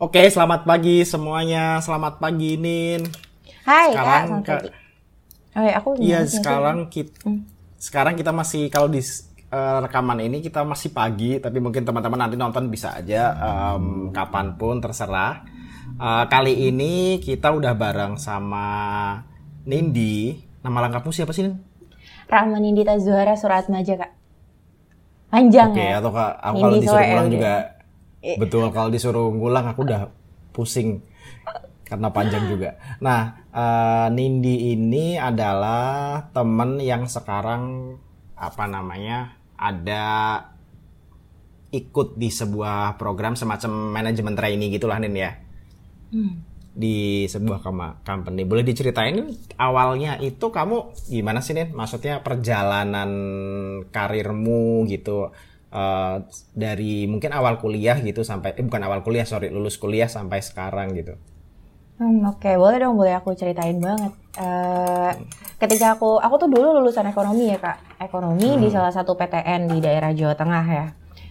Oke, selamat pagi semuanya. Selamat pagi, Nin. Hai, Sekarang Kak. Pagi. Oh ya, aku Iya, sekarang kita Hmm. sekarang kita masih kalau di eh, rekaman ini kita masih pagi, tapi mungkin teman-teman nanti nonton bisa aja em, kapan pun terserah. Eh, kali ini kita udah bareng sama Nindi. Nama lengkapmu siapa sih, Nin? Rahman Indita Zuhara Surat Maja, Kak. Panjang Oke, ya? atau Kak, aku Nindi kalau disuruh oke. juga. Betul kalau disuruh ngulang aku udah pusing karena panjang juga. Nah, eh, Nindi ini adalah temen yang sekarang apa namanya ada ikut di sebuah program semacam manajemen trainee gitulah Nin ya Hmm. di sebuah company. Boleh diceritain awalnya itu kamu gimana sih Nin? Maksudnya perjalanan karirmu gitu eh, dari mungkin awal kuliah gitu sampai eh, bukan awal kuliah sorry lulus kuliah sampai sekarang gitu. Hmm, Oke, boleh dong, boleh aku ceritain banget. Eh, ketika aku, aku tuh dulu lulusan ekonomi ya kak, ekonomi di salah satu PTN di daerah Jawa Tengah ya.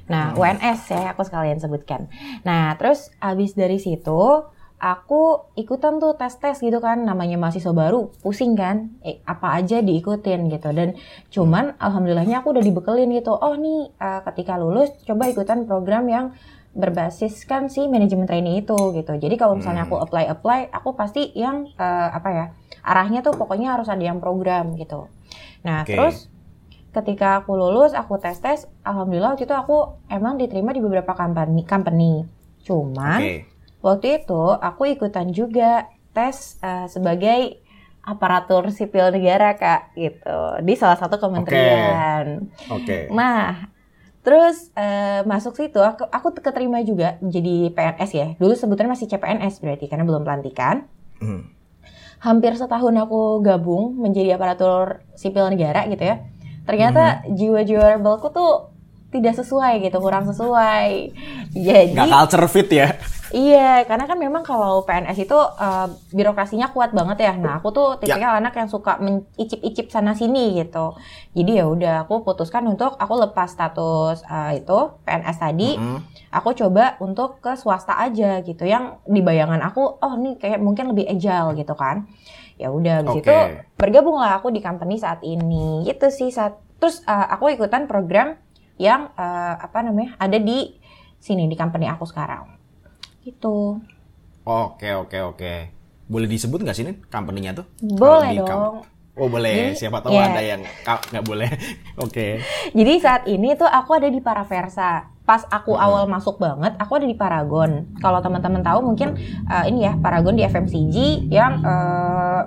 Nah, UNS ya, aku sekalian sebutkan. Nah, terus abis dari situ, aku ikutan tuh tes-tes gitu kan, namanya mahasiswa baru, pusing kan, eh, apa aja diikutin gitu. Dan cuman, alhamdulillahnya aku udah dibekelin gitu, oh nih, eh, ketika lulus, coba ikutan program yang berbasiskan si manajemen trainee itu gitu. Jadi kalau misalnya aku apply apply, aku pasti yang eh, apa ya arahnya tuh pokoknya harus ada yang program gitu. Nah Oke. terus ketika aku lulus, aku tes tes, alhamdulillah waktu itu aku emang diterima di beberapa company. company. Cuman Oke. Waktu itu aku ikutan juga tes eh, sebagai aparatur sipil negara kak gitu di salah satu kementerian. Oke. Nah, terus eh, masuk situ aku aku keterima juga jadi PNS ya. Dulu sebetulnya masih CPNS berarti karena belum pelantikan. Hmm. Hampir setahun aku gabung menjadi aparatur sipil negara gitu ya. Ternyata jiwa-jiwa rebelku tuh tidak sesuai gitu, kurang sesuai. Jadi Nggak culture fit ya? Iya, karena kan memang kalau PNS itu eh, birokrasinya kuat banget ya. Nah, aku tuh tipikal anak yang suka mencicip-icip sana sini gitu. Jadi ya udah aku putuskan untuk aku lepas status eh, itu PNS tadi, Mm-mm. aku coba untuk ke swasta aja gitu. Yang di bayangan aku, oh nih kayak mungkin lebih agile gitu kan. Ya udah habis Oke. itu bergabunglah aku di company saat ini. Gitu sih saat terus eh, aku ikutan program yang eh, apa namanya? ada di sini di company aku sekarang. Gitu. Oke oke oke. Boleh disebut nggak sih Nin company-nya tuh? Boleh dong. Oh boleh. Jadi, Siapa tahu ya. ada yang nggak boleh. Oke. Jadi saat ini tuh aku ada di Paraversa. Pas aku Hmm. awal masuk banget, aku ada di Paragon. Kalau teman-teman tahu mungkin eh, ini ya Paragon di FMCG yang eh,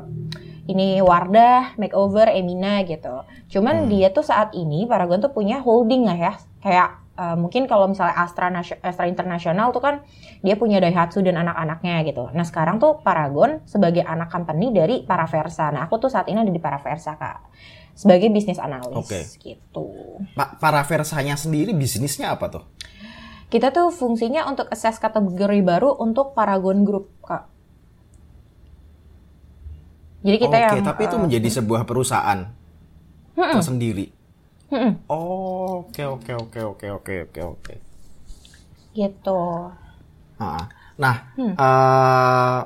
ini Wardah, Makeover, Emina gitu. Cuman Hmm. dia tuh saat ini Paragon tuh punya holding lah ya. Kayak eh, mungkin kalau misalnya Astra Astra International tuh kan dia punya Daihatsu dan anak-anaknya gitu. Nah sekarang tuh Paragon sebagai anak company dari Paraversa. Nah aku tuh saat ini ada di Paraversa kak. Sebagai bisnis analis Oke. gitu. Pak para versanya sendiri bisnisnya apa tuh? Kita tuh fungsinya untuk assess kategori baru untuk Paragon Group, Kak. Jadi kita Oke, yang tapi itu eh, menjadi sebuah perusahaan mm-mm, tersendiri. Oh, oke oke oke oke oke oke oke. gitu. Ah, Nah, Hmm. eh,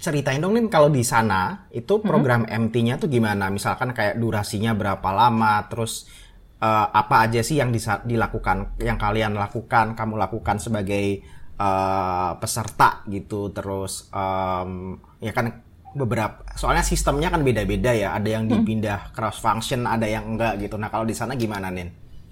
ceritain dong nih kalau di sana itu program MT-nya tuh gimana? Misalkan kayak durasinya berapa lama, terus eh, apa aja sih yang dilakukan, yang kalian lakukan, kamu lakukan sebagai eh, peserta gitu, terus em, ya kan beberapa, soalnya sistemnya kan beda-beda ya, ada yang dipindah cross function, ada yang enggak gitu. Nah kalau di sana gimana nih?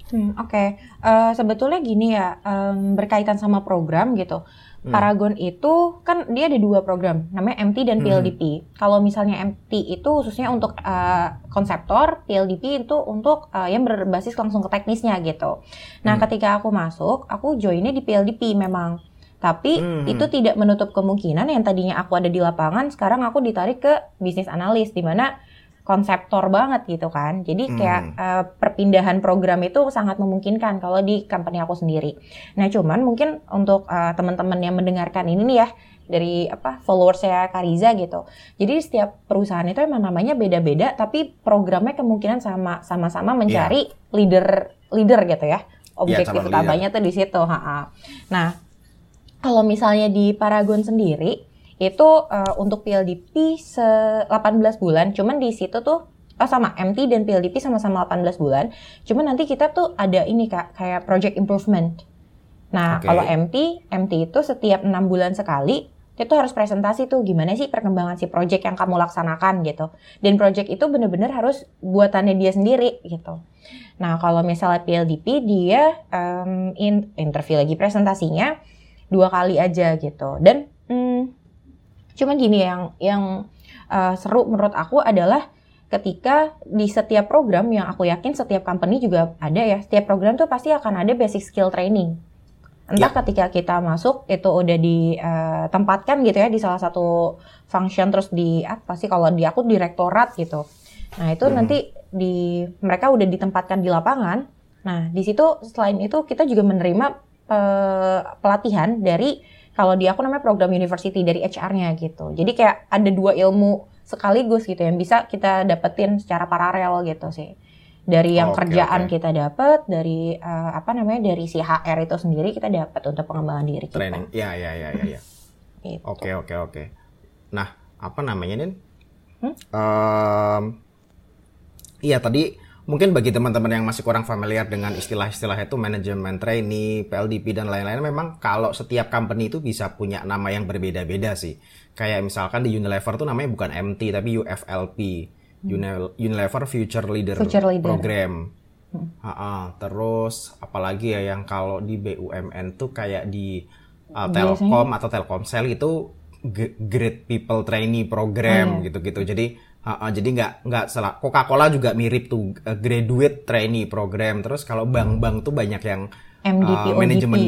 Hmm, Oke, Eh, sebetulnya gini ya, em, berkaitan sama program gitu. Paragon itu kan dia ada dua program, namanya MT dan PLDP. Kalau misalnya MT itu khususnya untuk eh, konseptor, PLDP itu untuk eh, yang berbasis langsung ke teknisnya gitu. Nah, ketika aku masuk, aku joinnya di PLDP memang. Tapi Hmm. itu tidak menutup kemungkinan yang tadinya aku ada di lapangan, sekarang aku ditarik ke bisnis analis, di mana konseptor banget gitu kan. Jadi kayak Hmm. eh, perpindahan program itu sangat memungkinkan kalau di company aku sendiri. Nah, cuman mungkin untuk eh, teman-teman yang mendengarkan ini nih ya dari apa followers saya Kariza gitu. Jadi setiap perusahaan itu emang namanya beda-beda tapi programnya kemungkinan sama sama-sama mencari leader leader gitu ya objektif calon utamanya tuh di situ. ha-ha. Nah, kalau misalnya di Paragon sendiri itu eh, untuk PLDP se 18 bulan, cuman di situ tuh oh sama MT dan PLDP sama-sama 18 bulan. Cuman nanti kita tuh ada ini Kak, kayak project improvement. Nah, Oke. kalau MT, MT itu setiap enam bulan sekali itu harus presentasi tuh gimana sih perkembangan si project yang kamu laksanakan gitu. Dan project itu bener-bener harus buatannya dia sendiri gitu. Nah, kalau misalnya PLDP dia em, in- interview lagi presentasinya dua kali aja gitu. Dan hmm, cuman gini yang yang eh, seru menurut aku adalah ketika di setiap program yang aku yakin setiap company juga ada ya, setiap program tuh pasti akan ada basic skill training. Entah ketika kita masuk itu udah ditempatkan gitu ya di salah satu function terus di apa sih kalau di aku direktorat gitu. Nah, itu Hmm. nanti di mereka udah ditempatkan di lapangan. Nah, di situ selain itu kita juga menerima eh, pelatihan dari kalau di aku namanya program university dari HR-nya gitu. Jadi kayak ada dua ilmu sekaligus gitu yang bisa kita dapetin secara paralel gitu sih. Dari yang Oke, kerjaan oke. kita dapat, dari eh, apa namanya dari si HR itu sendiri kita dapat untuk pengembangan diri kita. training. Ya, ya, ya, ya, ya. Oke, oke, oke. Nah, apa namanya, Nin? Hmm? Em, iya, tadi mungkin bagi teman-teman yang masih kurang familiar dengan istilah-istilah itu manajemen trainee, PLDP dan lain-lain memang kalau setiap company itu bisa punya nama yang berbeda-beda sih. Kayak misalkan di Unilever tuh namanya bukan MT tapi UFLP. Uni- Unilever Future Leader, Hmm. Future Leader. Hmm. Program. Ha-ha. Terus apalagi ya yang kalau di BUMN tuh kayak di uh, Biasanya- Telkom atau Telkomsel itu Great People Trainee Program Oh, iya. gitu-gitu. Jadi ha-ha, jadi nggak nggak salah. Coca-Cola juga mirip tuh uh, Graduate Trainee Program. Terus kalau bank-bank tuh banyak yang MDP, uh, ODP. manajemen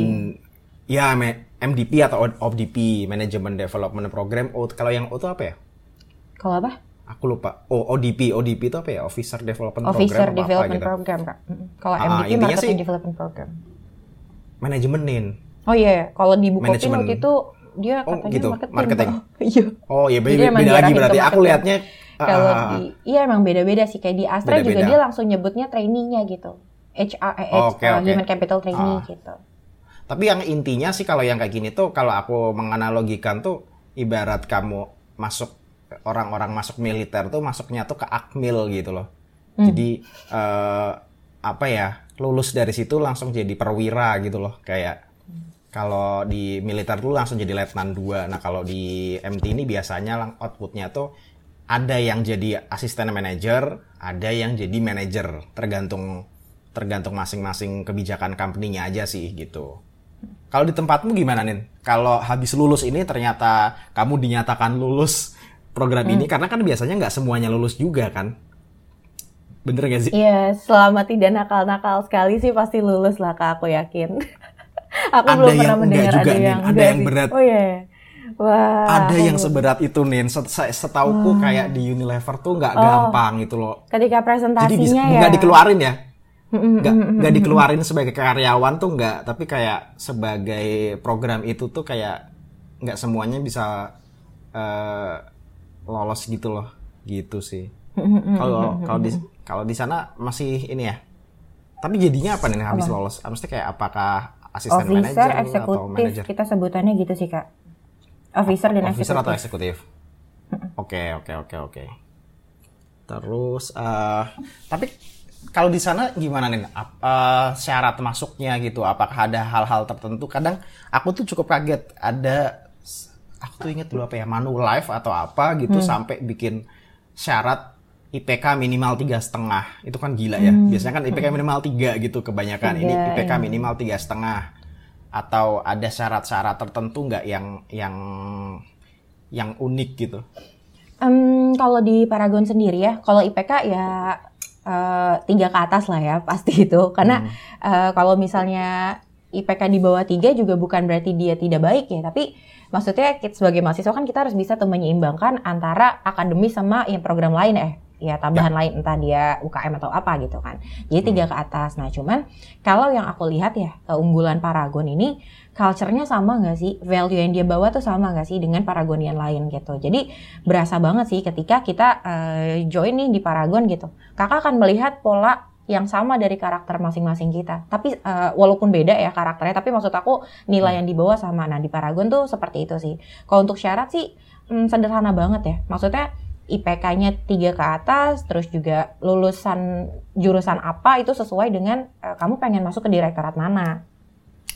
ya me- MDP atau ODP Management Development Program. Oh, kalau yang O itu apa ya? Kalau apa? Aku lupa. Oh, ODP. ODP itu apa ya? Officer Development Officer Program apa, Development gitu. Program, Kak. Mm-mm. Kalau Ah, MDP Marketing sih- Development Program. Manajemenin. Oh iya, ya. kalau di Bukopin Manajemen. waktu itu dia Oh, katanya gitu, marketing. marketing. Kak. Iya. Oh, ya Jadi beda, beda lagi berarti. Aku lihatnya Kalau ah, ah. di iya emang beda-beda sih kayak di Astra juga Beda-beda. dia langsung nyebutnya trainee-nya gitu. HR eh, Oh, oke, uh, oke. Human Capital Trainee Ah. gitu. Tapi yang intinya sih kalau yang kayak gini tuh kalau aku menganalogikan tuh ibarat kamu masuk orang-orang masuk militer tuh masuknya tuh ke akmil gitu loh. Hmm. Jadi eh, apa ya lulus dari situ langsung jadi perwira gitu loh kayak kalau di militer tuh langsung jadi letnan 2. Nah kalau di MT ini biasanya lang- outputnya tuh ada yang jadi asisten manajer, ada yang jadi manajer tergantung tergantung masing-masing kebijakan company-nya aja sih gitu. Kalau di tempatmu gimana Nin? Kalau habis lulus ini ternyata kamu dinyatakan lulus program ini karena kan biasanya nggak semuanya lulus juga kan? Bener gak sih? Iya, selama tidak nakal-nakal sekali sih pasti lulus lah kak, aku yakin. aku Ada belum yang pernah mendengar juga, ada yang Ada yang berat. Oh iya. Wah. Ada yang aku- seberat itu se- Setauku kayak di Unilever tuh nggak Oh. gampang gitu loh. ketika Jadi bisa presentasinya ya. nggak dikeluarin ya? Nggak nggak dikeluarin sebagai karyawan tuh nggak, tapi kayak sebagai program itu tuh kayak nggak semuanya bisa eh, lolos gitu loh, gitu sih. Kalau kalau di kalau di sana masih ini ya. Tapi jadinya apa nih habis lolos? Maksudnya kayak apakah asisten Officer, manajer atau manajer? kita sebutannya gitu sih kak. Officer dan Officer atau eksekutif. Oke, oke, oke, oke. Terus, eh tapi kalau di sana gimana nih? Ap- eh, syarat masuknya gitu? Apakah ada hal-hal tertentu? Kadang aku tuh cukup kaget. Ada, aku tuh inget dulu apa ya, Manulife atau apa gitu sampai bikin syarat IPK minimal tiga setengah. Itu kan gila ya. Biasanya kan IPK minimal tiga gitu kebanyakan. Ini Tiga, IPK iya. minimal tiga setengah. Atau ada syarat-syarat tertentu nggak yang yang yang unik gitu? Em, kalau di Paragon sendiri ya, kalau IPK ya eh, tiga ke atas lah ya pasti itu. Karena eh, kalau misalnya IPK di bawah tiga juga bukan berarti dia tidak baik ya, tapi maksudnya kita sebagai mahasiswa kan kita harus bisa tuh menyeimbangkan antara akademis sama yang program lain eh ya tambahan lain entah dia UKM atau apa gitu kan. Jadi tiga ke atas. Nah cuman kalau yang aku lihat ya keunggulan Paragon ini culture-nya sama nggak sih? Value yang dia bawa tuh sama nggak sih dengan Paragonian lain gitu. Jadi berasa banget sih ketika kita eh, join nih di Paragon gitu. Kakak akan melihat pola yang sama dari karakter masing-masing kita. Tapi uh, walaupun beda ya karakternya, tapi maksud aku nilai hmm. yang dibawa sama. Nah di Paragon tuh seperti itu sih. Kalau untuk syarat sih hmm, sederhana banget ya. Maksudnya IPK-nya tiga ke atas, terus juga lulusan jurusan apa itu sesuai dengan uh, kamu pengen masuk ke direktorat mana.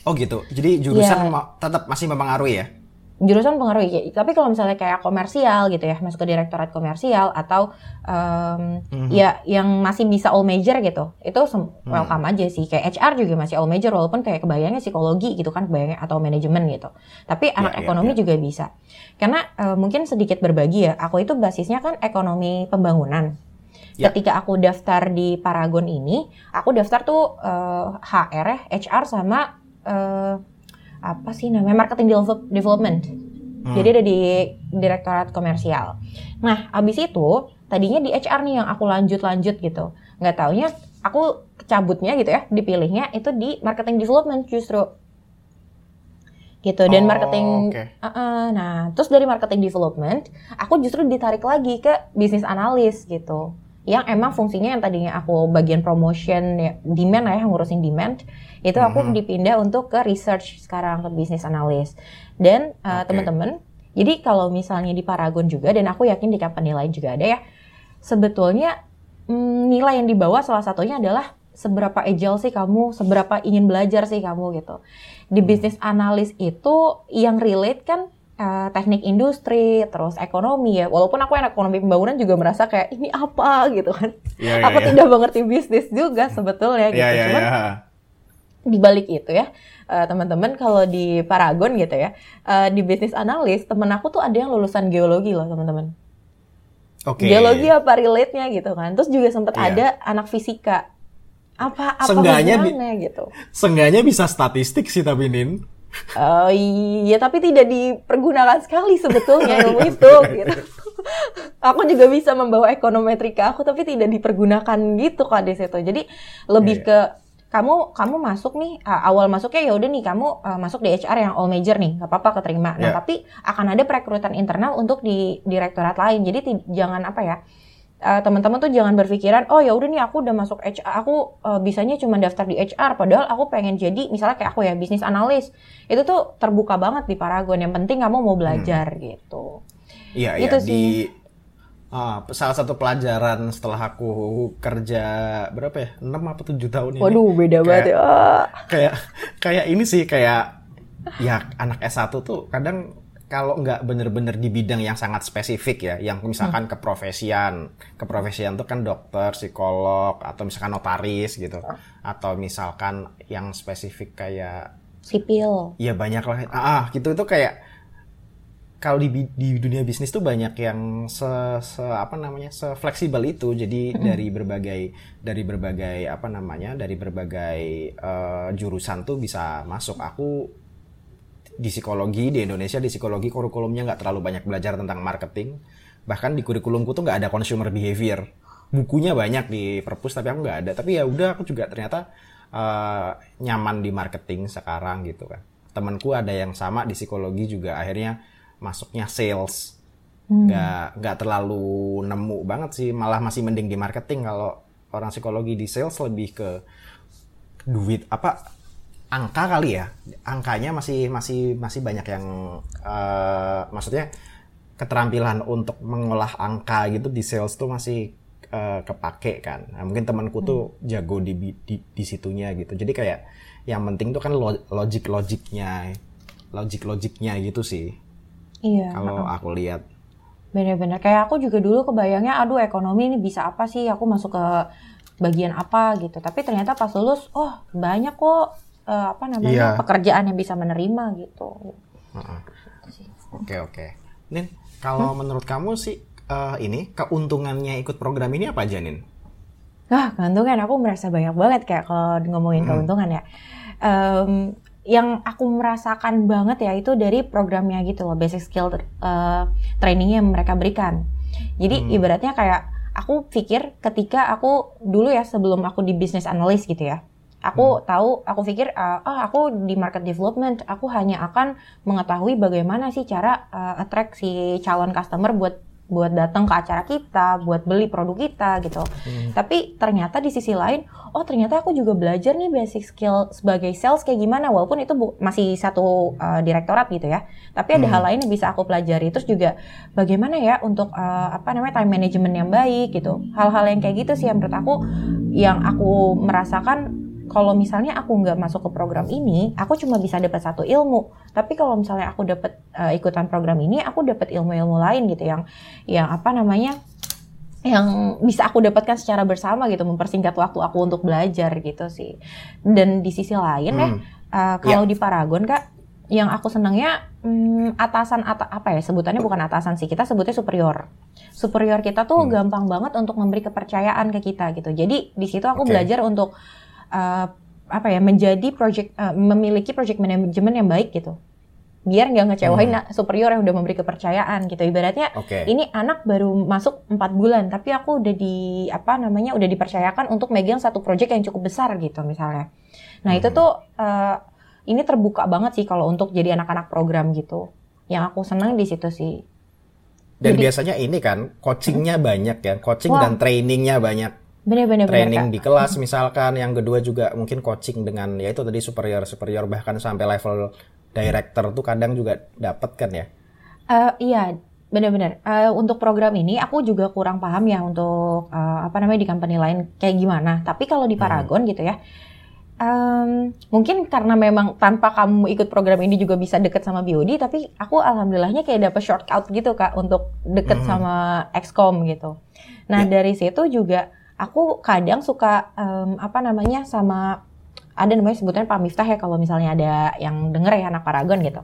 Oh gitu. Jadi jurusan yeah. tetap masih mempengaruhi ya? Jurusan pengaruh tapi kalau misalnya kayak komersial gitu ya masuk ke direktorat komersial atau um, mm-hmm. ya yang masih bisa all major gitu itu mm. welcome aja sih kayak HR juga masih all major walaupun kayak kebayangnya psikologi gitu kan kebayangnya atau manajemen gitu tapi ya, anak yeah, ekonomi yeah. juga bisa karena uh, mungkin sedikit berbagi ya aku itu basisnya kan ekonomi pembangunan Yeah. Ketika aku daftar di Paragon ini, aku daftar tuh uh, eh, HR ya, HR sama uh, apa sih namanya marketing development. Hmm. Jadi ada di direktorat komersial. Nah, abis itu tadinya di HR nih yang aku lanjut-lanjut gitu. Nggak taunya aku cabutnya gitu ya, dipilihnya itu di marketing development justru gitu dan oh, marketing okay. uh -uh, nah terus dari marketing development aku justru ditarik lagi ke bisnis analis gitu yang emang fungsinya yang tadinya aku bagian promotion ya, demand ya ngurusin demand itu aku mm -hmm. dipindah untuk ke research sekarang ke bisnis analis dan uh, okay. teman-teman jadi kalau misalnya di Paragon juga dan aku yakin di company lain juga ada ya sebetulnya mm, nilai yang dibawa salah satunya adalah seberapa agile sih kamu, seberapa ingin belajar sih kamu gitu. Di hmm. bisnis analis itu yang relate kan uh, teknik industri, terus ekonomi ya. Walaupun aku anak ekonomi pembangunan juga merasa kayak ini apa gitu kan. Yeah, yeah, aku yeah. tidak mengerti bisnis juga sebetulnya gitu. Yeah, yeah, Cuman yeah. Di balik itu ya, uh, teman-teman kalau di Paragon gitu ya, uh, di bisnis analis, temen aku tuh ada yang lulusan geologi loh teman-teman. Okay. Geologi apa relate-nya gitu kan. Terus juga sempat yeah. ada anak fisika. Apa apa sengganya gitu. Sengganya bisa statistik sih tapi Nin. Oh iya, tapi tidak dipergunakan sekali sebetulnya ilmu itu. gitu. aku juga bisa membawa ekonometrika aku, tapi tidak dipergunakan gitu kak di situ. Jadi lebih yeah, yeah. ke kamu kamu masuk nih awal masuknya ya udah nih kamu uh, masuk di HR yang all major nih nggak apa-apa keterima. Nah yeah. tapi akan ada perekrutan internal untuk di direktorat lain. Jadi jangan apa ya uh, teman-teman tuh jangan berpikiran oh ya udah nih aku udah masuk HR aku uh, bisanya cuma daftar di HR padahal aku pengen jadi misalnya kayak aku ya bisnis analis itu tuh terbuka banget di Paragon yang penting kamu mau belajar hmm. gitu iya iya di uh, salah satu pelajaran setelah aku kerja berapa ya enam apa tujuh tahun ini waduh beda kayak, banget ya kayak kayak ini sih kayak ya anak S1 tuh kadang kalau nggak bener-bener di bidang yang sangat spesifik ya, yang misalkan hmm. keprofesian, keprofesian itu kan dokter, psikolog, atau misalkan notaris gitu, atau misalkan yang spesifik kayak sipil. Iya banyak lah, ah, ah gitu itu kayak kalau di, di dunia bisnis tuh banyak yang se, se apa namanya se fleksibel itu, jadi hmm. dari berbagai dari berbagai apa namanya dari berbagai uh, jurusan tuh bisa masuk. Aku di psikologi di Indonesia di psikologi kurikulumnya nggak terlalu banyak belajar tentang marketing. Bahkan di kurikulumku tuh nggak ada consumer behavior. Bukunya banyak di perpus tapi aku nggak ada. Tapi ya udah aku juga ternyata uh, nyaman di marketing sekarang gitu kan. Temanku ada yang sama di psikologi juga. Akhirnya masuknya sales hmm. nggak hmm. nggak terlalu nemu banget sih malah masih mending di marketing kalau orang psikologi di sales lebih ke duit apa angka kali ya angkanya masih masih masih banyak yang uh, maksudnya keterampilan untuk mengolah angka gitu di sales tuh masih uh, kepake kan nah, mungkin temanku hmm. tuh jago di, di di situnya gitu jadi kayak yang penting tuh kan logik logiknya logik logiknya gitu sih iya kalau aku lihat bener-bener kayak aku juga dulu kebayangnya aduh ekonomi ini bisa apa sih aku masuk ke bagian apa gitu tapi ternyata pas lulus oh banyak kok uh, apa namanya iya. pekerjaan yang bisa menerima gitu. Oke oke. Nin, kalau hmm? menurut kamu sih uh, ini keuntungannya ikut program ini apa aja Nin? Ah, keuntungan aku merasa banyak banget kayak kalau ngomongin hmm. keuntungan ya. Um, yang aku merasakan banget ya itu dari programnya gitu loh, basic skill uh, training yang mereka berikan. Jadi hmm. ibaratnya kayak aku pikir ketika aku dulu ya sebelum aku di business analyst gitu ya Aku hmm. tahu, aku pikir, uh, oh aku di market development, aku hanya akan mengetahui bagaimana sih cara uh, attract si calon customer buat buat datang ke acara kita, buat beli produk kita gitu. Hmm. Tapi ternyata di sisi lain, oh ternyata aku juga belajar nih basic skill sebagai sales kayak gimana walaupun itu masih satu uh, direktorat gitu ya. Tapi ada hmm. hal lain yang bisa aku pelajari. Terus juga bagaimana ya untuk uh, apa namanya time management yang baik gitu. Hal-hal yang kayak gitu sih yang menurut aku yang aku merasakan kalau misalnya aku nggak masuk ke program ini, aku cuma bisa dapat satu ilmu. Tapi kalau misalnya aku dapat uh, ikutan program ini, aku dapat ilmu-ilmu lain gitu yang yang apa namanya? yang bisa aku dapatkan secara bersama gitu, mempersingkat waktu aku untuk belajar gitu sih. Dan di sisi lain hmm. ya, uh, kalau yeah. di Paragon kak, yang aku senangnya hmm, atasan at apa ya sebutannya bukan atasan sih kita sebutnya superior superior kita tuh hmm. gampang banget untuk memberi kepercayaan ke kita gitu jadi di situ aku okay. belajar untuk uh, apa ya menjadi project uh, memiliki project management yang baik gitu biar nggak ngecewain hmm. superior yang udah memberi kepercayaan gitu ibaratnya okay. ini anak baru masuk empat bulan tapi aku udah di apa namanya udah dipercayakan untuk megang satu project yang cukup besar gitu misalnya nah hmm. itu tuh uh, ini terbuka banget sih kalau untuk jadi anak-anak program gitu yang aku senang di situ sih dan jadi, biasanya ini kan coachingnya hmm? banyak ya coaching Wah. dan trainingnya banyak Bener-bener training bener, di kelas misalkan, yang kedua juga mungkin coaching dengan ya itu tadi superior superior bahkan sampai level director tuh kadang juga dapat kan ya? Uh, iya, benar-benar. Uh, untuk program ini aku juga kurang paham ya untuk uh, apa namanya di company lain kayak gimana. Tapi kalau di hmm. Paragon hmm. gitu ya, um, mungkin karena memang tanpa kamu ikut program ini juga bisa deket sama BOD, tapi aku alhamdulillahnya kayak dapet shortcut gitu kak untuk deket hmm. sama XCOM gitu. Nah ya. dari situ juga aku kadang suka um, apa namanya sama ada namanya sebutnya Pak Miftah ya kalau misalnya ada yang denger ya anak Paragon gitu.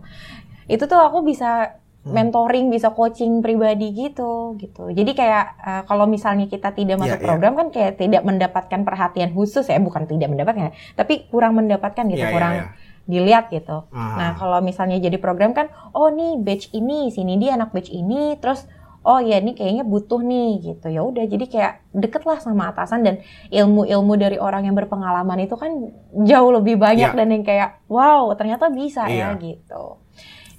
Itu tuh aku bisa hmm. mentoring, bisa coaching pribadi gitu gitu. Jadi kayak uh, kalau misalnya kita tidak masuk yeah, program yeah. kan kayak tidak mendapatkan perhatian khusus ya, bukan tidak mendapatkan, tapi kurang mendapatkan gitu, yeah, iya, kurang yeah, yeah dilihat gitu. Ah. Nah, kalau misalnya jadi program kan, oh nih batch ini, sini dia anak batch ini, terus oh ya ini kayaknya butuh nih gitu. Ya udah jadi kayak deket lah sama atasan dan ilmu-ilmu dari orang yang berpengalaman itu kan jauh lebih banyak yeah. dan yang kayak wow ternyata bisa yeah. ya gitu.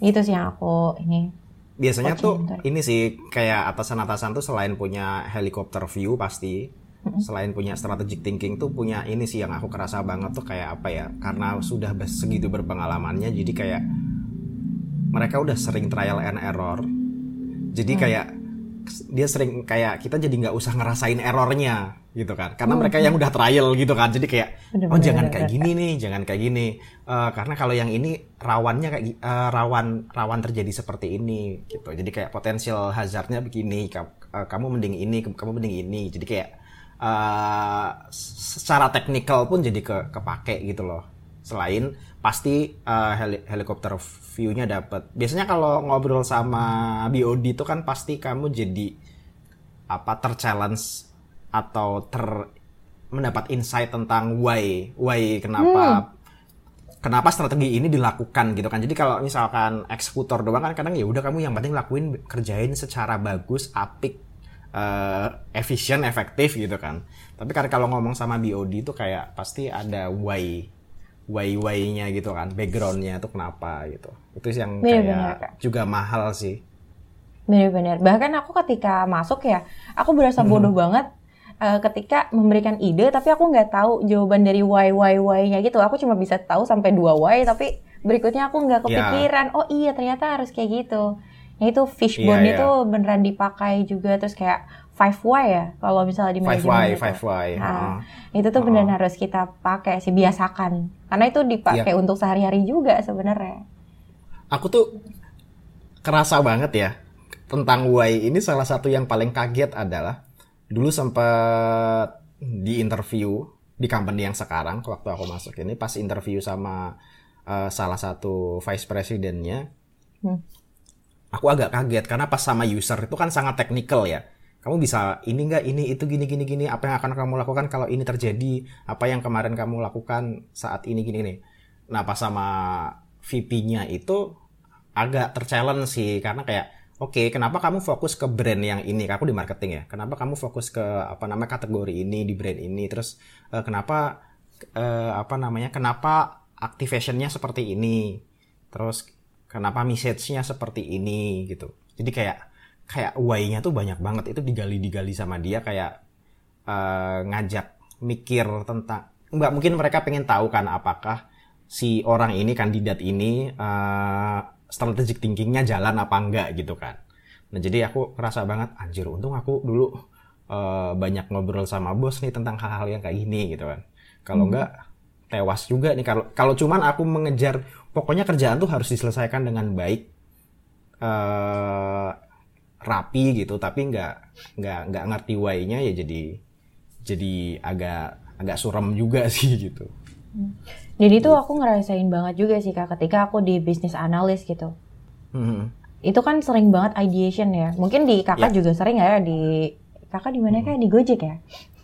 Itu sih yang aku ini biasanya tuh ini sih kayak atasan-atasan tuh selain punya helikopter view pasti selain punya strategic thinking tuh punya ini sih yang aku kerasa banget tuh kayak apa ya karena sudah segitu berpengalamannya jadi kayak mereka udah sering trial and error jadi hmm. kayak dia sering kayak kita jadi nggak usah ngerasain errornya gitu kan. Karena hmm. mereka yang udah trial gitu kan. Jadi kayak oh jangan kayak gini nih jangan kayak gini. Uh, karena kalau yang ini rawannya kayak uh, rawan rawan terjadi seperti ini gitu. Jadi kayak potensial hazardnya begini uh, kamu mending ini kamu mending ini. Jadi kayak uh, secara teknikal pun jadi ke kepake gitu loh. Selain pasti uh, heli helikopter view-nya dapat. Biasanya kalau ngobrol sama BOD itu kan pasti kamu jadi apa terchallenge atau ter mendapat insight tentang why why kenapa hmm. kenapa strategi ini dilakukan gitu kan. Jadi kalau misalkan eksekutor doang kan kadang ya udah kamu yang penting lakuin kerjain secara bagus, apik, uh, efisien, efektif gitu kan. Tapi kan kalau ngomong sama BOD itu kayak pasti ada why why-why-nya gitu kan, backgroundnya itu kenapa gitu. Itu yang bener, kayak bener, juga mahal sih. Bener-bener. Bahkan aku ketika masuk ya, aku berasa bodoh banget uh, ketika memberikan ide, tapi aku nggak tahu jawaban dari why, why, why-nya gitu. Aku cuma bisa tahu sampai dua why, tapi berikutnya aku nggak ya. kepikiran. Yeah. Oh iya ternyata harus kayak gitu. Nah itu fishbone yeah, yeah. itu beneran dipakai juga terus kayak 5Y ya kalau misalnya di manajemen 5Y, 5Y. Nah, uh. itu tuh benar uh. harus kita pakai sih biasakan. Karena itu dipakai yeah. untuk sehari-hari juga sebenarnya. Aku tuh kerasa banget ya tentang Y ini salah satu yang paling kaget adalah dulu sempat di interview di company yang sekarang waktu aku masuk ini pas interview sama uh, salah satu vice presidennya hmm. aku agak kaget karena pas sama user itu kan sangat teknikal ya kamu bisa ini enggak ini itu gini gini gini apa yang akan kamu lakukan kalau ini terjadi apa yang kemarin kamu lakukan saat ini gini nih nah pas sama VP-nya itu agak terchallenge sih karena kayak oke okay, kenapa kamu fokus ke brand yang ini? Aku di marketing ya. Kenapa kamu fokus ke apa namanya kategori ini di brand ini? Terus uh, kenapa uh, apa namanya kenapa activationnya seperti ini? Terus kenapa message-nya seperti ini? Gitu. Jadi kayak kayak why-nya tuh banyak banget. Itu digali-digali sama dia kayak uh, ngajak mikir tentang nggak mungkin mereka pengen tahu kan apakah si orang ini kandidat ini uh, strategic thinkingnya jalan apa enggak gitu kan. Nah jadi aku ngerasa banget anjir untung aku dulu uh, banyak ngobrol sama bos nih tentang hal-hal yang kayak gini gitu kan. Kalau hmm. enggak tewas juga nih. Kalau kalau cuman aku mengejar pokoknya kerjaan tuh harus diselesaikan dengan baik uh, rapi gitu tapi nggak nggak nggak ngerti why-nya ya jadi jadi agak agak suram juga sih gitu. Jadi itu aku ngerasain banget juga sih kak ketika aku di bisnis analis gitu. Hmm. Itu kan sering banget ideation ya. Mungkin di kakak yeah. juga sering ya di kakak di mana hmm. kayak di Gojek ya.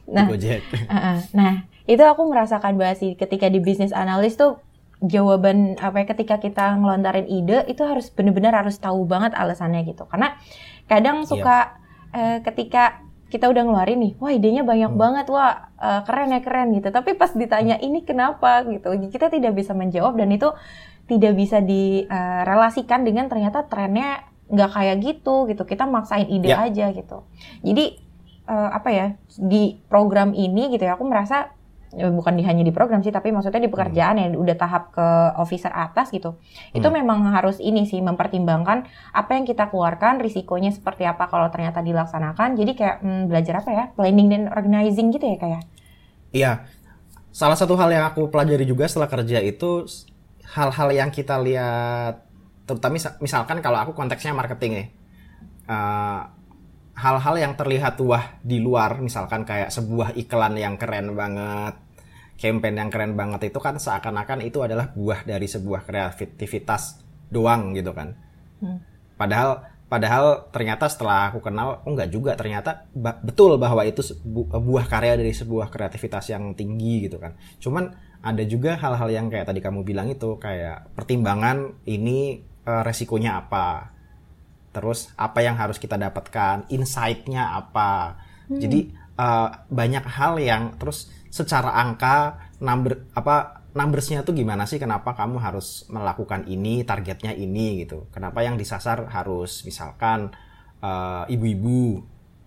Nah, di Gojek. Uh -uh. Nah itu aku merasakan banget sih ketika di bisnis analis tuh jawaban apa ya ketika kita ngelontarin ide itu harus benar-benar harus tahu banget alasannya gitu karena kadang iya. suka yeah. uh, ketika kita udah ngeluarin nih, wah idenya banyak hmm. banget, wah uh, keren ya keren gitu. Tapi pas ditanya ini kenapa gitu, kita tidak bisa menjawab dan itu tidak bisa direlasikan dengan ternyata trennya nggak kayak gitu gitu. Kita maksain ide yeah. aja gitu. Jadi uh, apa ya di program ini gitu ya, aku merasa bukan di, hanya di program sih tapi maksudnya di pekerjaan hmm. yang udah tahap ke officer atas gitu hmm. itu memang harus ini sih mempertimbangkan apa yang kita keluarkan risikonya seperti apa kalau ternyata dilaksanakan jadi kayak hmm, belajar apa ya planning dan organizing gitu ya kayak ya? iya salah satu hal yang aku pelajari juga setelah kerja itu hal-hal yang kita lihat terutama misalkan kalau aku konteksnya marketing nih uh, hal-hal yang terlihat wah di luar misalkan kayak sebuah iklan yang keren banget campaign yang keren banget itu kan seakan-akan itu adalah buah dari sebuah kreativitas doang gitu kan. Hmm. padahal padahal ternyata setelah aku kenal oh enggak juga ternyata betul bahwa itu buah karya dari sebuah kreativitas yang tinggi gitu kan. Cuman ada juga hal-hal yang kayak tadi kamu bilang itu kayak pertimbangan ini uh, resikonya apa terus apa yang harus kita dapatkan, insight-nya apa. Hmm. Jadi uh, banyak hal yang terus secara angka number apa numbersnya tuh gimana sih kenapa kamu harus melakukan ini targetnya ini gitu kenapa yang disasar harus misalkan uh, ibu-ibu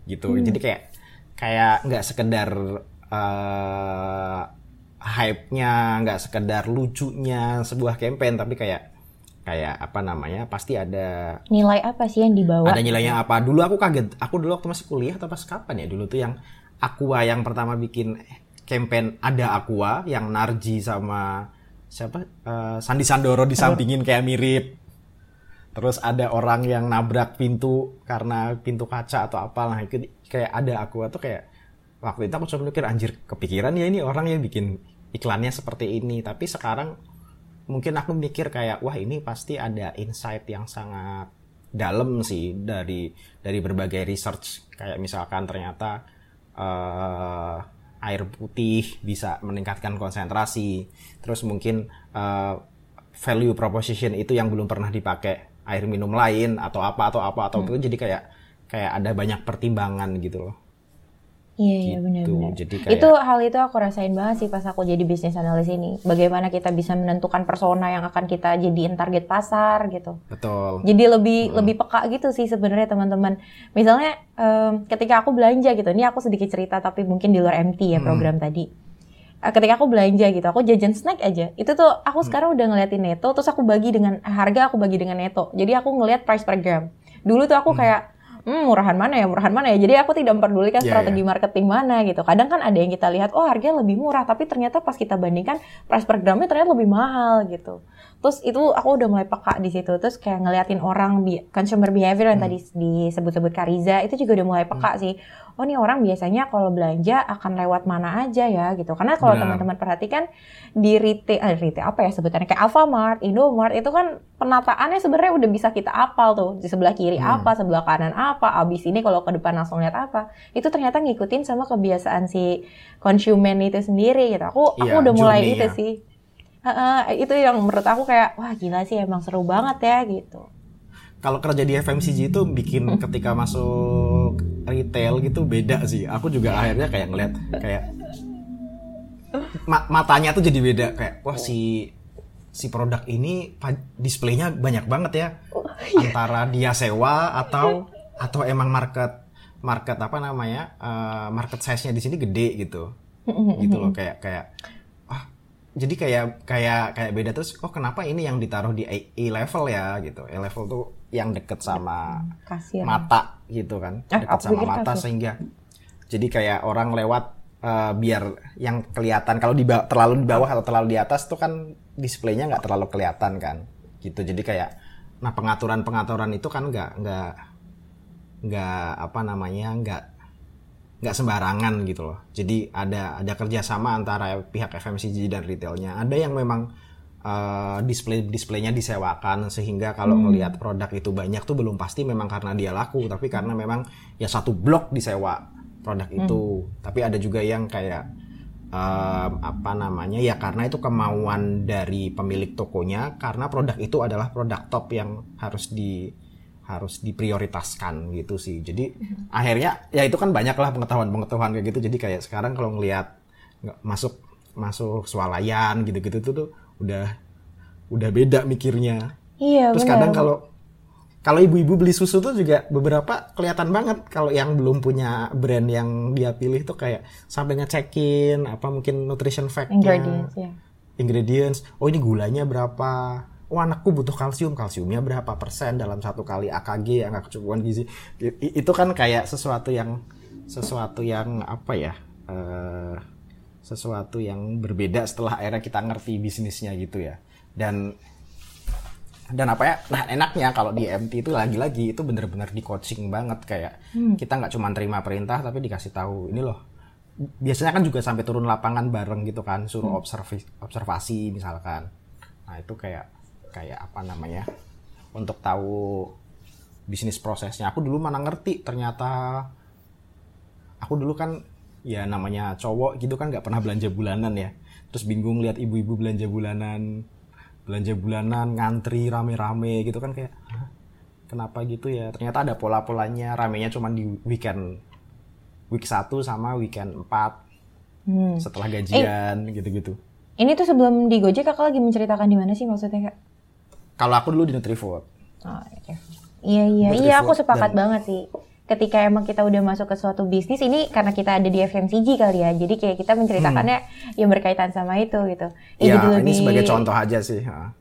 gitu hmm. jadi kayak kayak nggak sekedar uh, hype-nya nggak sekedar lucunya sebuah campaign tapi kayak kayak apa namanya pasti ada nilai apa sih yang dibawa? Ada nilainya apa? Dulu aku kaget. Aku dulu waktu masih kuliah atau pas kapan ya? Dulu tuh yang Aqua yang pertama bikin campaign ada Aqua yang Narji sama siapa? Uh, Sandi Sandoro disampingin kayak mirip. Terus ada orang yang nabrak pintu karena pintu kaca atau apa. Lah itu kayak ada Aqua tuh kayak waktu itu aku coba mikir anjir kepikiran ya ini orang yang bikin iklannya seperti ini. Tapi sekarang mungkin aku mikir kayak wah ini pasti ada insight yang sangat dalam sih dari dari berbagai research. Kayak misalkan ternyata uh, air putih bisa meningkatkan konsentrasi. Terus mungkin uh, value proposition itu yang belum pernah dipakai air minum lain atau apa atau apa atau hmm. itu jadi kayak kayak ada banyak pertimbangan gitu loh Iya, iya gitu. benar-benar. Jadi kayak... Itu hal itu aku rasain banget sih pas aku jadi bisnis analis ini. Bagaimana kita bisa menentukan persona yang akan kita jadiin target pasar gitu. Betul. Jadi lebih hmm. lebih peka gitu sih sebenarnya teman-teman. Misalnya um, ketika aku belanja gitu, ini aku sedikit cerita tapi mungkin di luar MT ya hmm. program tadi. Uh, ketika aku belanja gitu, aku jajan snack aja. Itu tuh aku hmm. sekarang udah ngeliatin neto, terus aku bagi dengan harga aku bagi dengan neto. Jadi aku ngeliat price per gram. Dulu tuh aku hmm. kayak hmm, murahan mana ya, murahan mana ya. Jadi aku tidak memperdulikan yeah, strategi yeah. marketing mana gitu. Kadang kan ada yang kita lihat, oh harganya lebih murah, tapi ternyata pas kita bandingkan price per gramnya ternyata lebih mahal gitu. Terus itu aku udah mulai peka di situ. Terus kayak ngeliatin orang consumer behavior yang hmm. tadi disebut-sebut Kariza itu juga udah mulai peka hmm. sih oh nih orang biasanya kalau belanja akan lewat mana aja ya gitu. Karena kalau teman-teman perhatikan di retail, eh, retail apa ya sebutannya kayak Alfamart, Indomart itu kan penataannya sebenarnya udah bisa kita apal tuh di sebelah kiri hmm. apa, sebelah kanan apa, abis ini kalau ke depan langsung lihat apa. Itu ternyata ngikutin sama kebiasaan si konsumen itu sendiri gitu. Aku iya, aku udah mulai itu ya. sih. Uh, uh, itu yang menurut aku kayak wah gila sih emang seru banget ya gitu kalau kerja di FMCG itu bikin hmm. ketika masuk retail gitu beda sih. Aku juga akhirnya kayak ngeliat kayak ma matanya tuh jadi beda kayak wah si si produk ini displaynya banyak banget ya iya. antara dia sewa atau atau emang market market apa namanya uh, market size-nya di sini gede gitu gitu loh kayak kayak ah jadi kayak kayak kayak beda terus oh kenapa ini yang ditaruh di A, A level ya gitu A level tuh yang deket sama Kasir. mata gitu kan. Eh, deket sama mata sehingga jadi kayak orang lewat eh, biar yang kelihatan kalau di terlalu di bawah atau terlalu di atas tuh kan displaynya nggak terlalu kelihatan kan gitu. Jadi kayak nah pengaturan pengaturan itu kan nggak nggak nggak apa namanya nggak nggak sembarangan gitu loh. Jadi ada ada kerjasama antara pihak FMCG dan retailnya. Ada yang memang eh, display displaynya disewakan sehingga kalau ngelihat produk itu banyak tuh belum pasti memang karena dia laku tapi karena memang ya satu blok disewa produk itu. Tapi ada juga yang kayak em, apa namanya ya karena itu kemauan dari pemilik tokonya karena produk itu adalah produk top yang harus di harus diprioritaskan gitu sih. Jadi akhirnya ya itu kan banyak lah pengetahuan-pengetahuan kayak gitu. Jadi kayak sekarang kalau ngelihat masuk masuk swalayan gitu-gitu tuh tuh udah udah beda mikirnya. Iya, terus benar. kadang kalau kalau ibu-ibu beli susu tuh juga beberapa kelihatan banget kalau yang belum punya brand yang dia pilih tuh kayak sampai ngecekin apa mungkin nutrition fact ingredients ya. ingredients. Oh ini gulanya berapa? Oh anakku butuh kalsium. Kalsiumnya berapa persen dalam satu kali? AKG yang kecukupan gizi. Itu kan kayak sesuatu yang sesuatu yang apa ya eh, sesuatu yang berbeda setelah akhirnya kita ngerti bisnisnya gitu ya. Dan dan apa ya nah enaknya kalau di MT itu lagi-lagi itu bener-bener di coaching banget kayak kita nggak cuma terima perintah tapi dikasih tahu ini loh biasanya kan juga sampai turun lapangan bareng gitu kan suruh observasi observasi misalkan. Nah itu kayak kayak apa namanya untuk tahu bisnis prosesnya. Aku dulu mana ngerti ternyata aku dulu kan ya namanya cowok gitu kan nggak pernah belanja bulanan ya terus bingung lihat ibu-ibu belanja bulanan belanja bulanan ngantri rame-rame gitu kan kayak "Hah, kenapa gitu ya ternyata ada pola-polanya ramenya cuma di weekend week 1 sama weekend 4 Hmm. setelah gajian gitu-gitu Ini tuh sebelum di Gojek kakak lagi menceritakan di mana sih maksudnya kak? kalau aku dulu di Nutrifood Oh. Iya iya Buat iya aku sepakat dan- banget sih. Ketika emang kita udah masuk ke suatu bisnis ini karena kita ada di FMCG kali ya, jadi kayak kita menceritakannya yang berkaitan sama itu gitu. ya jadi ini sebagai contoh aja sih ha.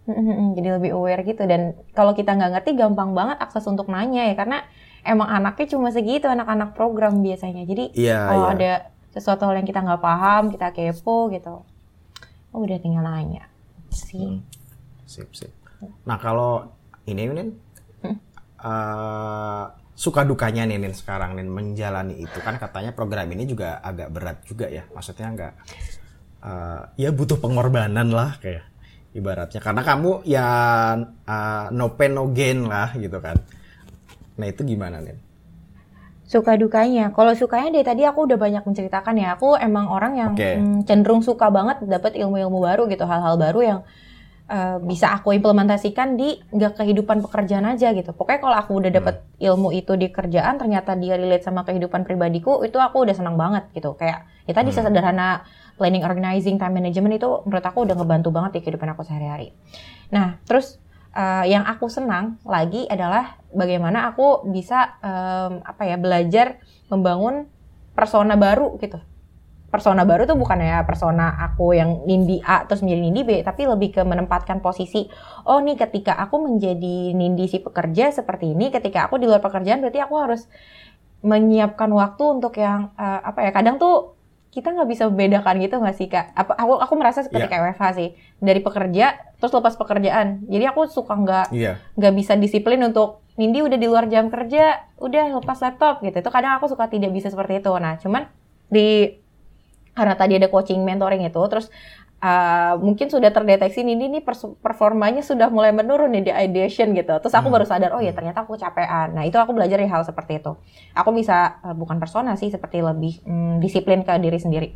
Jadi lebih aware gitu dan kalau kita nggak ngerti gampang banget akses untuk nanya ya karena emang anaknya cuma segitu anak-anak program biasanya. Jadi Iya, kalau iya. ada sesuatu hal yang kita nggak paham, kita kepo gitu, oh, udah tinggal nanya sih. sip sip nah kalau ini Nin eh, suka dukanya nih Nin sekarang Nin menjalani itu. Kan katanya program ini juga agak berat juga ya. Maksudnya nggak eh, ya butuh pengorbanan lah kayak ibaratnya. Karena kamu ya eh, no pain no gain lah gitu kan. Nah itu gimana Nin? Suka dukanya, kalau sukanya dari tadi aku udah banyak menceritakan ya. Aku emang orang yang Oke. mm, cenderung suka banget dapat ilmu-ilmu baru gitu, hal-hal baru yang eh, bisa aku implementasikan di nggak kehidupan pekerjaan aja gitu. Pokoknya kalau aku udah dapat ilmu itu di kerjaan, ternyata dia relate sama kehidupan pribadiku, itu aku udah senang banget gitu. Kayak ya tadi sesederhana planning, organizing, time management itu menurut aku udah ngebantu banget di kehidupan aku sehari-hari. Nah, terus eh, yang aku senang lagi adalah bagaimana aku bisa em, apa ya belajar membangun persona baru gitu. Persona baru tuh bukan ya persona aku yang nindi A terus menjadi nindi B, tapi lebih ke menempatkan posisi. Oh nih ketika aku menjadi nindi si pekerja seperti ini, ketika aku di luar pekerjaan berarti aku harus menyiapkan waktu untuk yang eh, apa ya kadang tuh kita nggak bisa membedakan gitu nggak sih kak? Apa aku aku merasa seperti Iya. kayak WFH sih dari pekerja terus lepas pekerjaan. Jadi aku suka nggak iya nggak bisa disiplin untuk Nindi udah di luar jam kerja, udah lepas laptop gitu. Itu kadang aku suka tidak bisa seperti itu. Nah, cuman di karena tadi ada coaching mentoring itu, terus uh, mungkin sudah terdeteksi ini pers- performanya sudah mulai menurun nih di ideation gitu. Terus aku Hmm. baru sadar, oh ya ternyata aku capean. Nah, itu aku belajar hal seperti itu. Aku bisa uh, bukan persona sih, seperti lebih mm, disiplin ke diri sendiri.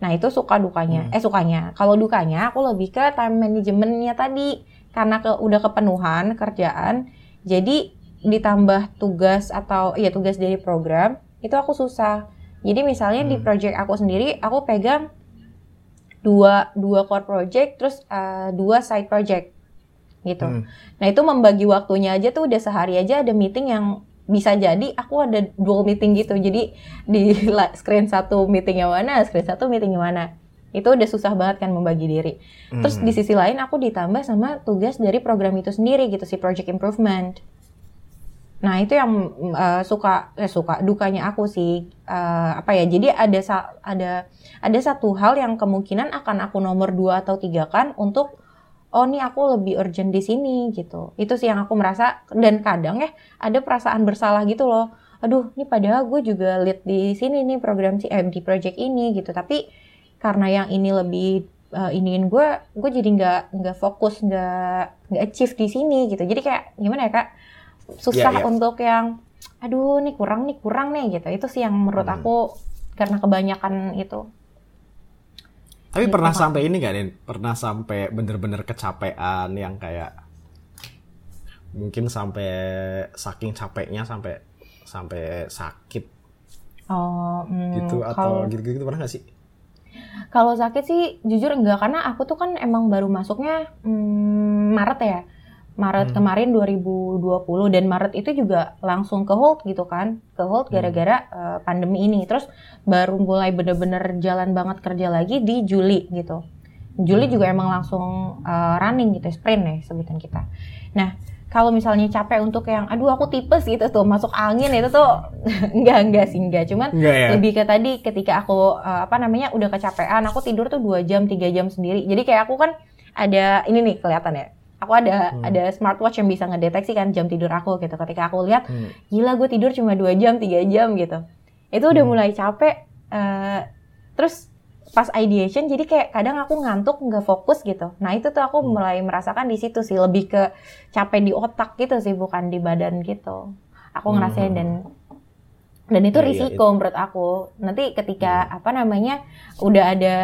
Nah, itu suka dukanya. Eh, sukanya. Kalau dukanya, aku lebih ke time managementnya tadi. Karena ke, udah kepenuhan kerjaan, jadi ditambah tugas atau ya tugas dari program, itu aku susah. Jadi misalnya di Hmm. project aku sendiri, aku pegang dua dua core project, terus eh, dua side project gitu. Hmm. Nah itu membagi waktunya aja tuh udah sehari aja ada meeting yang bisa jadi aku ada dual meeting gitu jadi di screen satu meeting yang mana screen satu meeting yang mana itu udah susah banget kan membagi diri terus di sisi lain aku ditambah sama tugas dari program itu sendiri gitu si project improvement nah itu yang uh, suka eh, suka dukanya aku sih uh, apa ya jadi ada ada ada satu hal yang kemungkinan akan aku nomor dua atau tiga kan untuk oh nih aku lebih urgent di sini gitu. Itu sih yang aku merasa dan kadang ya ada perasaan bersalah gitu loh. Aduh, ini padahal gue juga lead di sini nih program eh, di project ini gitu. Tapi karena yang ini lebih uh, iniin gue, gue jadi nggak nggak fokus, nggak nggak achieve di sini gitu. Jadi kayak gimana ya kak? Susah yeah, yeah. untuk yang, aduh nih kurang nih kurang nih gitu. Itu sih yang menurut hmm. aku karena kebanyakan itu. Tapi gitu, pernah sampai ini gak nih? Pernah sampai bener-bener kecapean yang kayak mungkin sampai saking capeknya sampai sampai sakit. Oh, mm, gitu atau gitu-gitu pernah gak sih? Kalau sakit sih jujur enggak karena aku tuh kan emang baru masuknya mm, Maret ya. Maret hmm. kemarin 2020 dan Maret itu juga langsung ke hold gitu kan ke hold hmm. gara-gara hmm. uh, pandemi ini terus baru mulai bener-bener jalan banget kerja lagi di Juli gitu Juli hmm. juga emang langsung uh, running gitu sprint ya sebutan kita nah kalau misalnya capek untuk yang aduh aku tipes gitu tuh masuk angin itu tuh enggak enggak sih enggak cuman enggak, ya? lebih ke tadi ketika aku uh, apa namanya udah kecapean aku tidur tuh dua jam tiga jam sendiri jadi kayak aku kan ada ini nih kelihatan ya aku ada hmm. ada smartwatch yang bisa ngedeteksi kan jam tidur aku gitu ketika aku lihat hmm. gila gue tidur cuma dua jam tiga jam gitu itu udah hmm. mulai capek uh, terus pas ideation jadi kayak kadang aku ngantuk nggak fokus gitu nah itu tuh aku hmm. mulai merasakan di situ sih lebih ke capek di otak gitu sih bukan di badan gitu aku hmm. ngerasain dan dan itu ya, risiko ya, itu. menurut aku nanti ketika hmm. apa namanya udah ada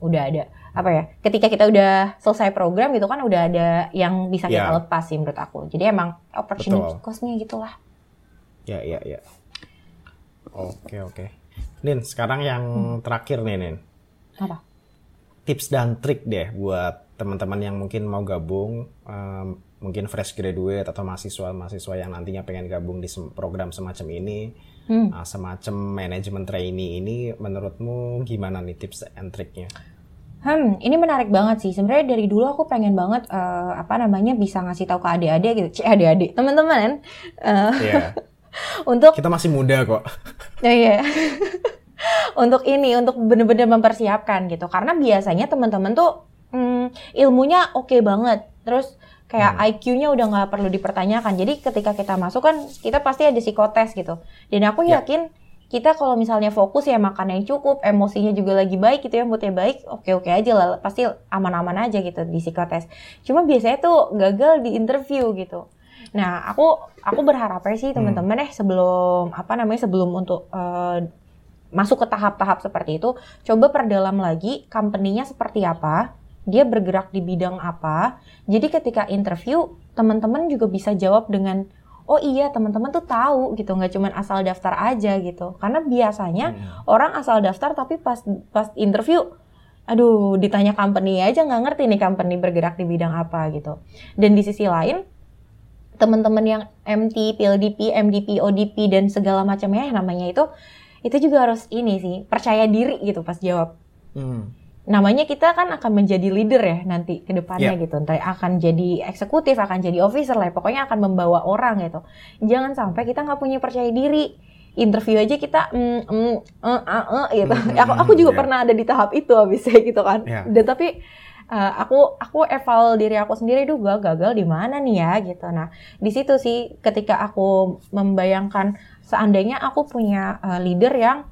udah ada apa ya ketika kita udah selesai program gitu kan udah ada yang bisa kita yeah. lepas sih menurut aku jadi emang opportunity Betul. costnya gitulah ya ya ya oke oke Nin sekarang yang hmm. terakhir nih Nin apa tips dan trik deh buat teman-teman yang mungkin mau gabung um, mungkin fresh graduate atau mahasiswa mahasiswa yang nantinya pengen gabung di program semacam ini hmm. uh, semacam manajemen trainee ini menurutmu gimana nih tips and triknya Hmm, ini menarik banget sih. Sebenarnya dari dulu aku pengen banget uh, apa namanya bisa ngasih tahu ke adik-adik gitu, cek adik-adik, teman-teman. Uh, yeah. untuk kita masih muda kok. Oh iya. untuk ini, untuk benar-benar mempersiapkan gitu. Karena biasanya teman-teman tuh hmm, ilmunya oke okay banget. Terus kayak hmm. IQ-nya udah nggak perlu dipertanyakan. Jadi ketika kita masuk kan kita pasti ada psikotes gitu. Dan aku ya. yakin kita kalau misalnya fokus ya makan yang cukup, emosinya juga lagi baik gitu ya, moodnya baik, oke-oke aja lah, pasti aman-aman aja gitu di psikotes. Cuma biasanya tuh gagal di interview gitu. Nah, aku aku berharap sih hmm. teman-teman eh sebelum apa namanya sebelum untuk uh, masuk ke tahap-tahap seperti itu, coba perdalam lagi company-nya seperti apa, dia bergerak di bidang apa. Jadi ketika interview, teman-teman juga bisa jawab dengan oh iya teman-teman tuh tahu gitu nggak cuma asal daftar aja gitu karena biasanya hmm. orang asal daftar tapi pas pas interview aduh ditanya company aja nggak ngerti nih company bergerak di bidang apa gitu dan di sisi lain teman-teman yang MT, PLDP, MDP, ODP dan segala macamnya namanya itu itu juga harus ini sih percaya diri gitu pas jawab. Hmm namanya kita kan akan menjadi leader ya nanti ke depannya yeah. gitu. Entah akan jadi eksekutif, akan jadi officer lah, pokoknya akan membawa orang gitu. Jangan sampai kita nggak punya percaya diri. Interview aja kita mm, mm, uh, uh, uh, gitu. Mm, aku aku juga yeah. pernah ada di tahap itu habisnya gitu kan. Yeah. Dan tapi uh, aku aku eval diri aku sendiri juga gagal di mana nih ya gitu. Nah, di situ sih ketika aku membayangkan seandainya aku punya uh, leader yang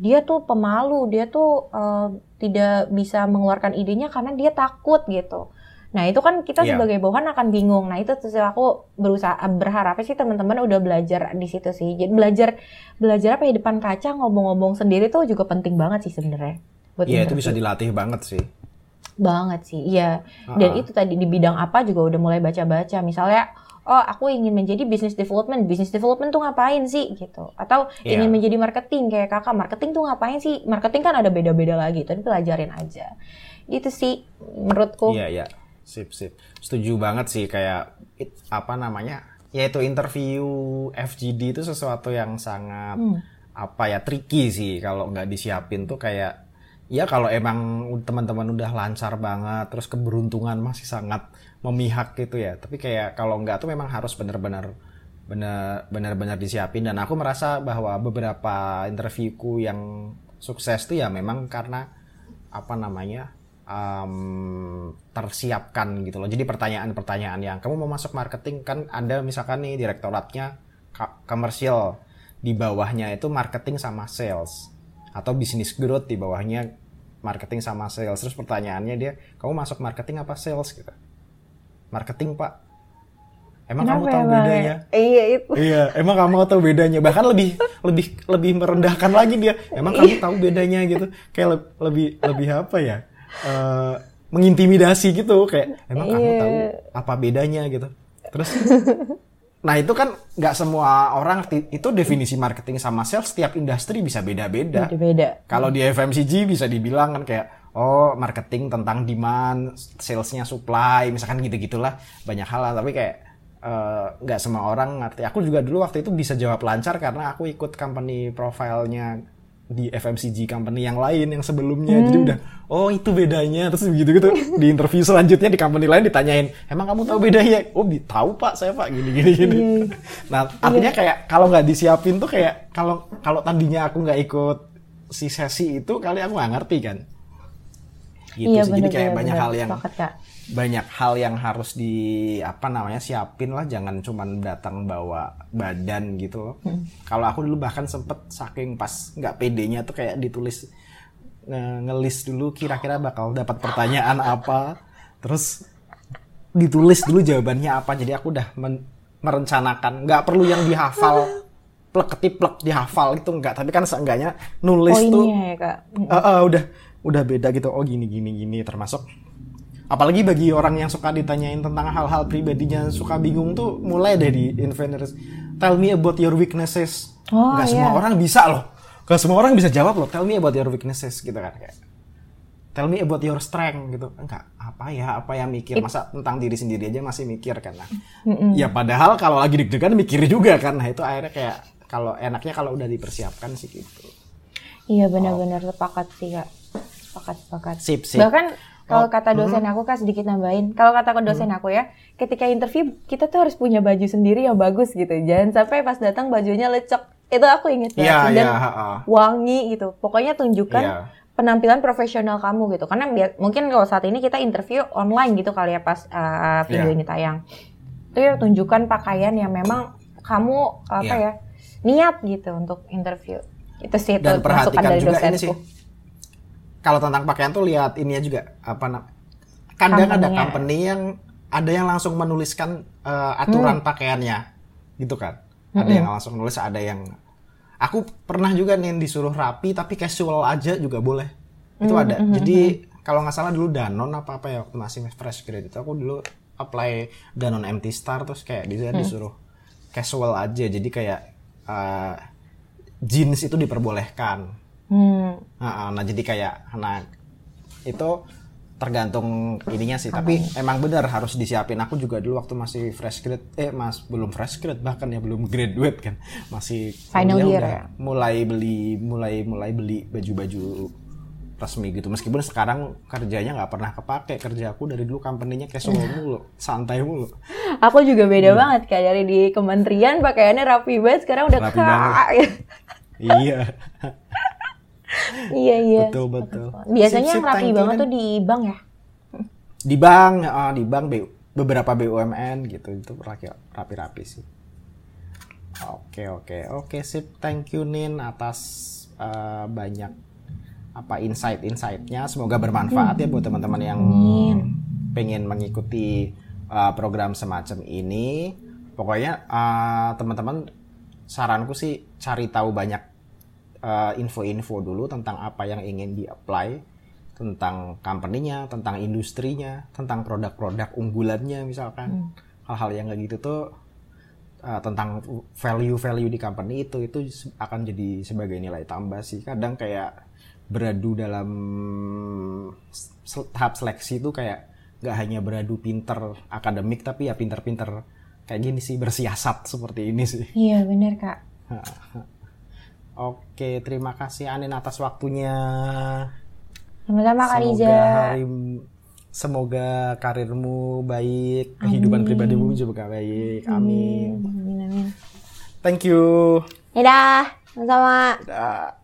dia tuh pemalu, dia tuh uh, tidak bisa mengeluarkan idenya karena dia takut gitu. Nah itu kan kita yeah. sebagai bawahan akan bingung. Nah itu terus aku berusaha berharap sih teman-teman udah belajar di situ sih. Jadi belajar belajar apa ya depan kaca ngomong-ngomong sendiri tuh juga penting banget sih sebenarnya. Iya yeah, itu bisa dilatih banget sih. Banget sih, iya. Uh -uh. Dan itu tadi di bidang apa juga udah mulai baca-baca. Misalnya oh aku ingin menjadi business development. Business development tuh ngapain sih? Gitu. Atau yeah. ingin menjadi marketing. Kayak kakak marketing tuh ngapain sih? Marketing kan ada beda-beda lagi tapi pelajarin aja. Itu sih menurutku. Iya yeah, iya. Yeah. sip sip. Setuju banget sih kayak it, apa namanya yaitu interview FGD itu sesuatu yang sangat apa ya tricky sih. Kalau nggak disiapin tuh kayak ya kalau emang teman-teman udah lancar banget terus keberuntungan masih sangat memihak gitu ya tapi kayak kalau nggak tuh memang harus benar-benar benar benar-benar disiapin dan aku merasa bahwa beberapa interviewku yang sukses tuh ya memang karena apa namanya um, tersiapkan gitu loh. Jadi pertanyaan-pertanyaan yang kamu mau masuk marketing kan ada misalkan nih direktoratnya komersial di bawahnya itu marketing sama sales atau bisnis growth di bawahnya marketing sama sales. Terus pertanyaannya dia, kamu masuk marketing apa sales gitu? Marketing pak. Emang Kenapa kamu tahu Bang? bedanya? Iya itu. Iya, emang kamu tahu bedanya. Bahkan lebih lebih lebih merendahkan lagi dia. Emang kamu tahu bedanya gitu. Kayak le- lebih lebih apa ya? Eh, mengintimidasi gitu kayak emang kamu Iya. tahu apa bedanya gitu. Terus Nah itu kan nggak semua orang itu definisi marketing sama sales setiap industri bisa beda-beda. Beda-beda. Kalau di FMCG bisa dibilang kan kayak oh marketing tentang demand, salesnya supply, misalkan gitu-gitulah banyak hal lah. Tapi kayak eh, nggak semua orang ngerti. Aku juga dulu waktu itu bisa jawab lancar karena aku ikut company profile-nya di FMCG company yang lain yang sebelumnya. Jadi udah oh itu bedanya terus begitu gitu di interview selanjutnya di company lain ditanyain emang kamu tahu bedanya? Oh di- tahu pak saya pak gini gini gini. Nah artinya kayak kalau nggak disiapin tuh kayak kalau kalau tadinya aku nggak ikut si sesi itu kali aku nggak ngerti kan. Gitu iya sih. Jadi kayak banyak hal yang Kak. banyak hal yang harus di apa namanya siapin lah jangan cuman datang bawa badan gitu loh. Kalau aku dulu bahkan sempet saking pas nggak pedenya tuh kayak ditulis nge- ngelis dulu kira-kira bakal dapat pertanyaan apa, terus ditulis dulu jawabannya apa. Jadi aku udah men- merencanakan nggak perlu yang dihafal plek ketiplek dihafal itu enggak tapi kan seenggaknya nulis tuh Poinnya ya kak. Ah, ah, udah udah beda gitu oh gini gini gini termasuk. Apalagi bagi orang yang suka ditanyain tentang hal-hal pribadinya suka bingung tuh mulai deh di inventors tell me about your weaknesses. Oh, nggak iya. semua orang bisa loh. Nggak semua orang bisa jawab loh tell me about your weaknesses gitu kan kayak. Tell me about your strength gitu. Enggak apa ya apa yang mikir? Masa tentang diri sendiri aja masih mikir kan nah. Ya padahal kalau lagi deg-degan mikir juga kan nah itu akhirnya kayak kalau enaknya kalau udah dipersiapkan sih gitu. Iya benar-benar sepakat sih kak. Sepakat sepakat. Sip, sip. Bahkan kalau Oh, kata dosen aku kak sedikit nambahin. Kalau kata dosen aku ya, ketika interview kita tuh harus punya baju sendiri yang bagus gitu. Jangan sampai pas datang bajunya lecek. Itu aku inget banget. Iya, Dan iya, ha-ha. wangi gitu. Pokoknya tunjukkan Iya. penampilan profesional kamu gitu. Karena biar, mungkin kalau saat ini kita interview online gitu kali ya pas uh, video Iya. ini tayang. Itu ya tunjukkan pakaian yang memang kamu apa Iya. ya niat gitu untuk interview. Itu sih itu dan masukan perhatikan dari juga ini dosenku. sih kalau tentang pakaian tuh lihat ininya juga apa nam- kadang ada Company-nya. company yang ada yang langsung menuliskan eh, aturan Hmm. pakaiannya gitu kan. Ada yang langsung nulis ada yang aku pernah juga nih disuruh rapi tapi casual aja juga boleh. Itu Hmm, ada. jadi kalau nggak salah dulu Danon apa apa ya waktu masih fresh grade itu aku dulu apply Danon MT Star terus kayak di sana disuruh casual aja. Jadi kayak eh, jeans itu diperbolehkan Hmm. Nah, nah, jadi kayak nah itu tergantung ininya sih. Tapi emang benar harus disiapin. Aku juga dulu waktu masih fresh grade, eh mas belum fresh grade bahkan ya belum graduate kan, masih Final year udah ya? Mulai beli, mulai mulai beli baju-baju resmi gitu. Meskipun sekarang kerjanya nggak pernah kepake. Kerja aku dari dulu company-nya casual mulu, santai mulu. Aku juga beda Hmm. banget kayak dari di kementerian pakaiannya rapi banget sekarang udah Rapi kak. iya, iya iya. betul betul. Biasanya Sip, yang rapi banget tuh di bank ya. di bank ah, di bank BU beberapa BUMN gitu. Itu rapi- rapi-rapi sih. Oke oke. Oke sip. Thank you Nin atas eh, banyak apa insight-insightnya. Semoga bermanfaat ya buat teman-teman yang pengen mengikuti eh, program semacam ini. Pokoknya eh, teman-teman saranku sih cari tahu banyak eh, info-info dulu tentang apa yang ingin di-apply tentang company-nya, tentang industrinya, tentang produk-produk unggulannya misalkan. Hal-hal yang kayak gitu tuh uh, tentang value-value di company itu itu akan jadi sebagai nilai tambah sih. Kadang kayak beradu dalam tahap seleksi itu kayak nggak hanya beradu pinter akademik tapi ya pinter-pinter kayak gini sih bersiasat seperti ini sih. Iya bener kak. Oke, terima kasih Anin atas waktunya. Sama-sama Kak Riza. Semoga hari semoga karirmu baik, kehidupan pribadimu juga baik. Amin. Amin amin. Thank you. Dadah. Sama-sama. Dah.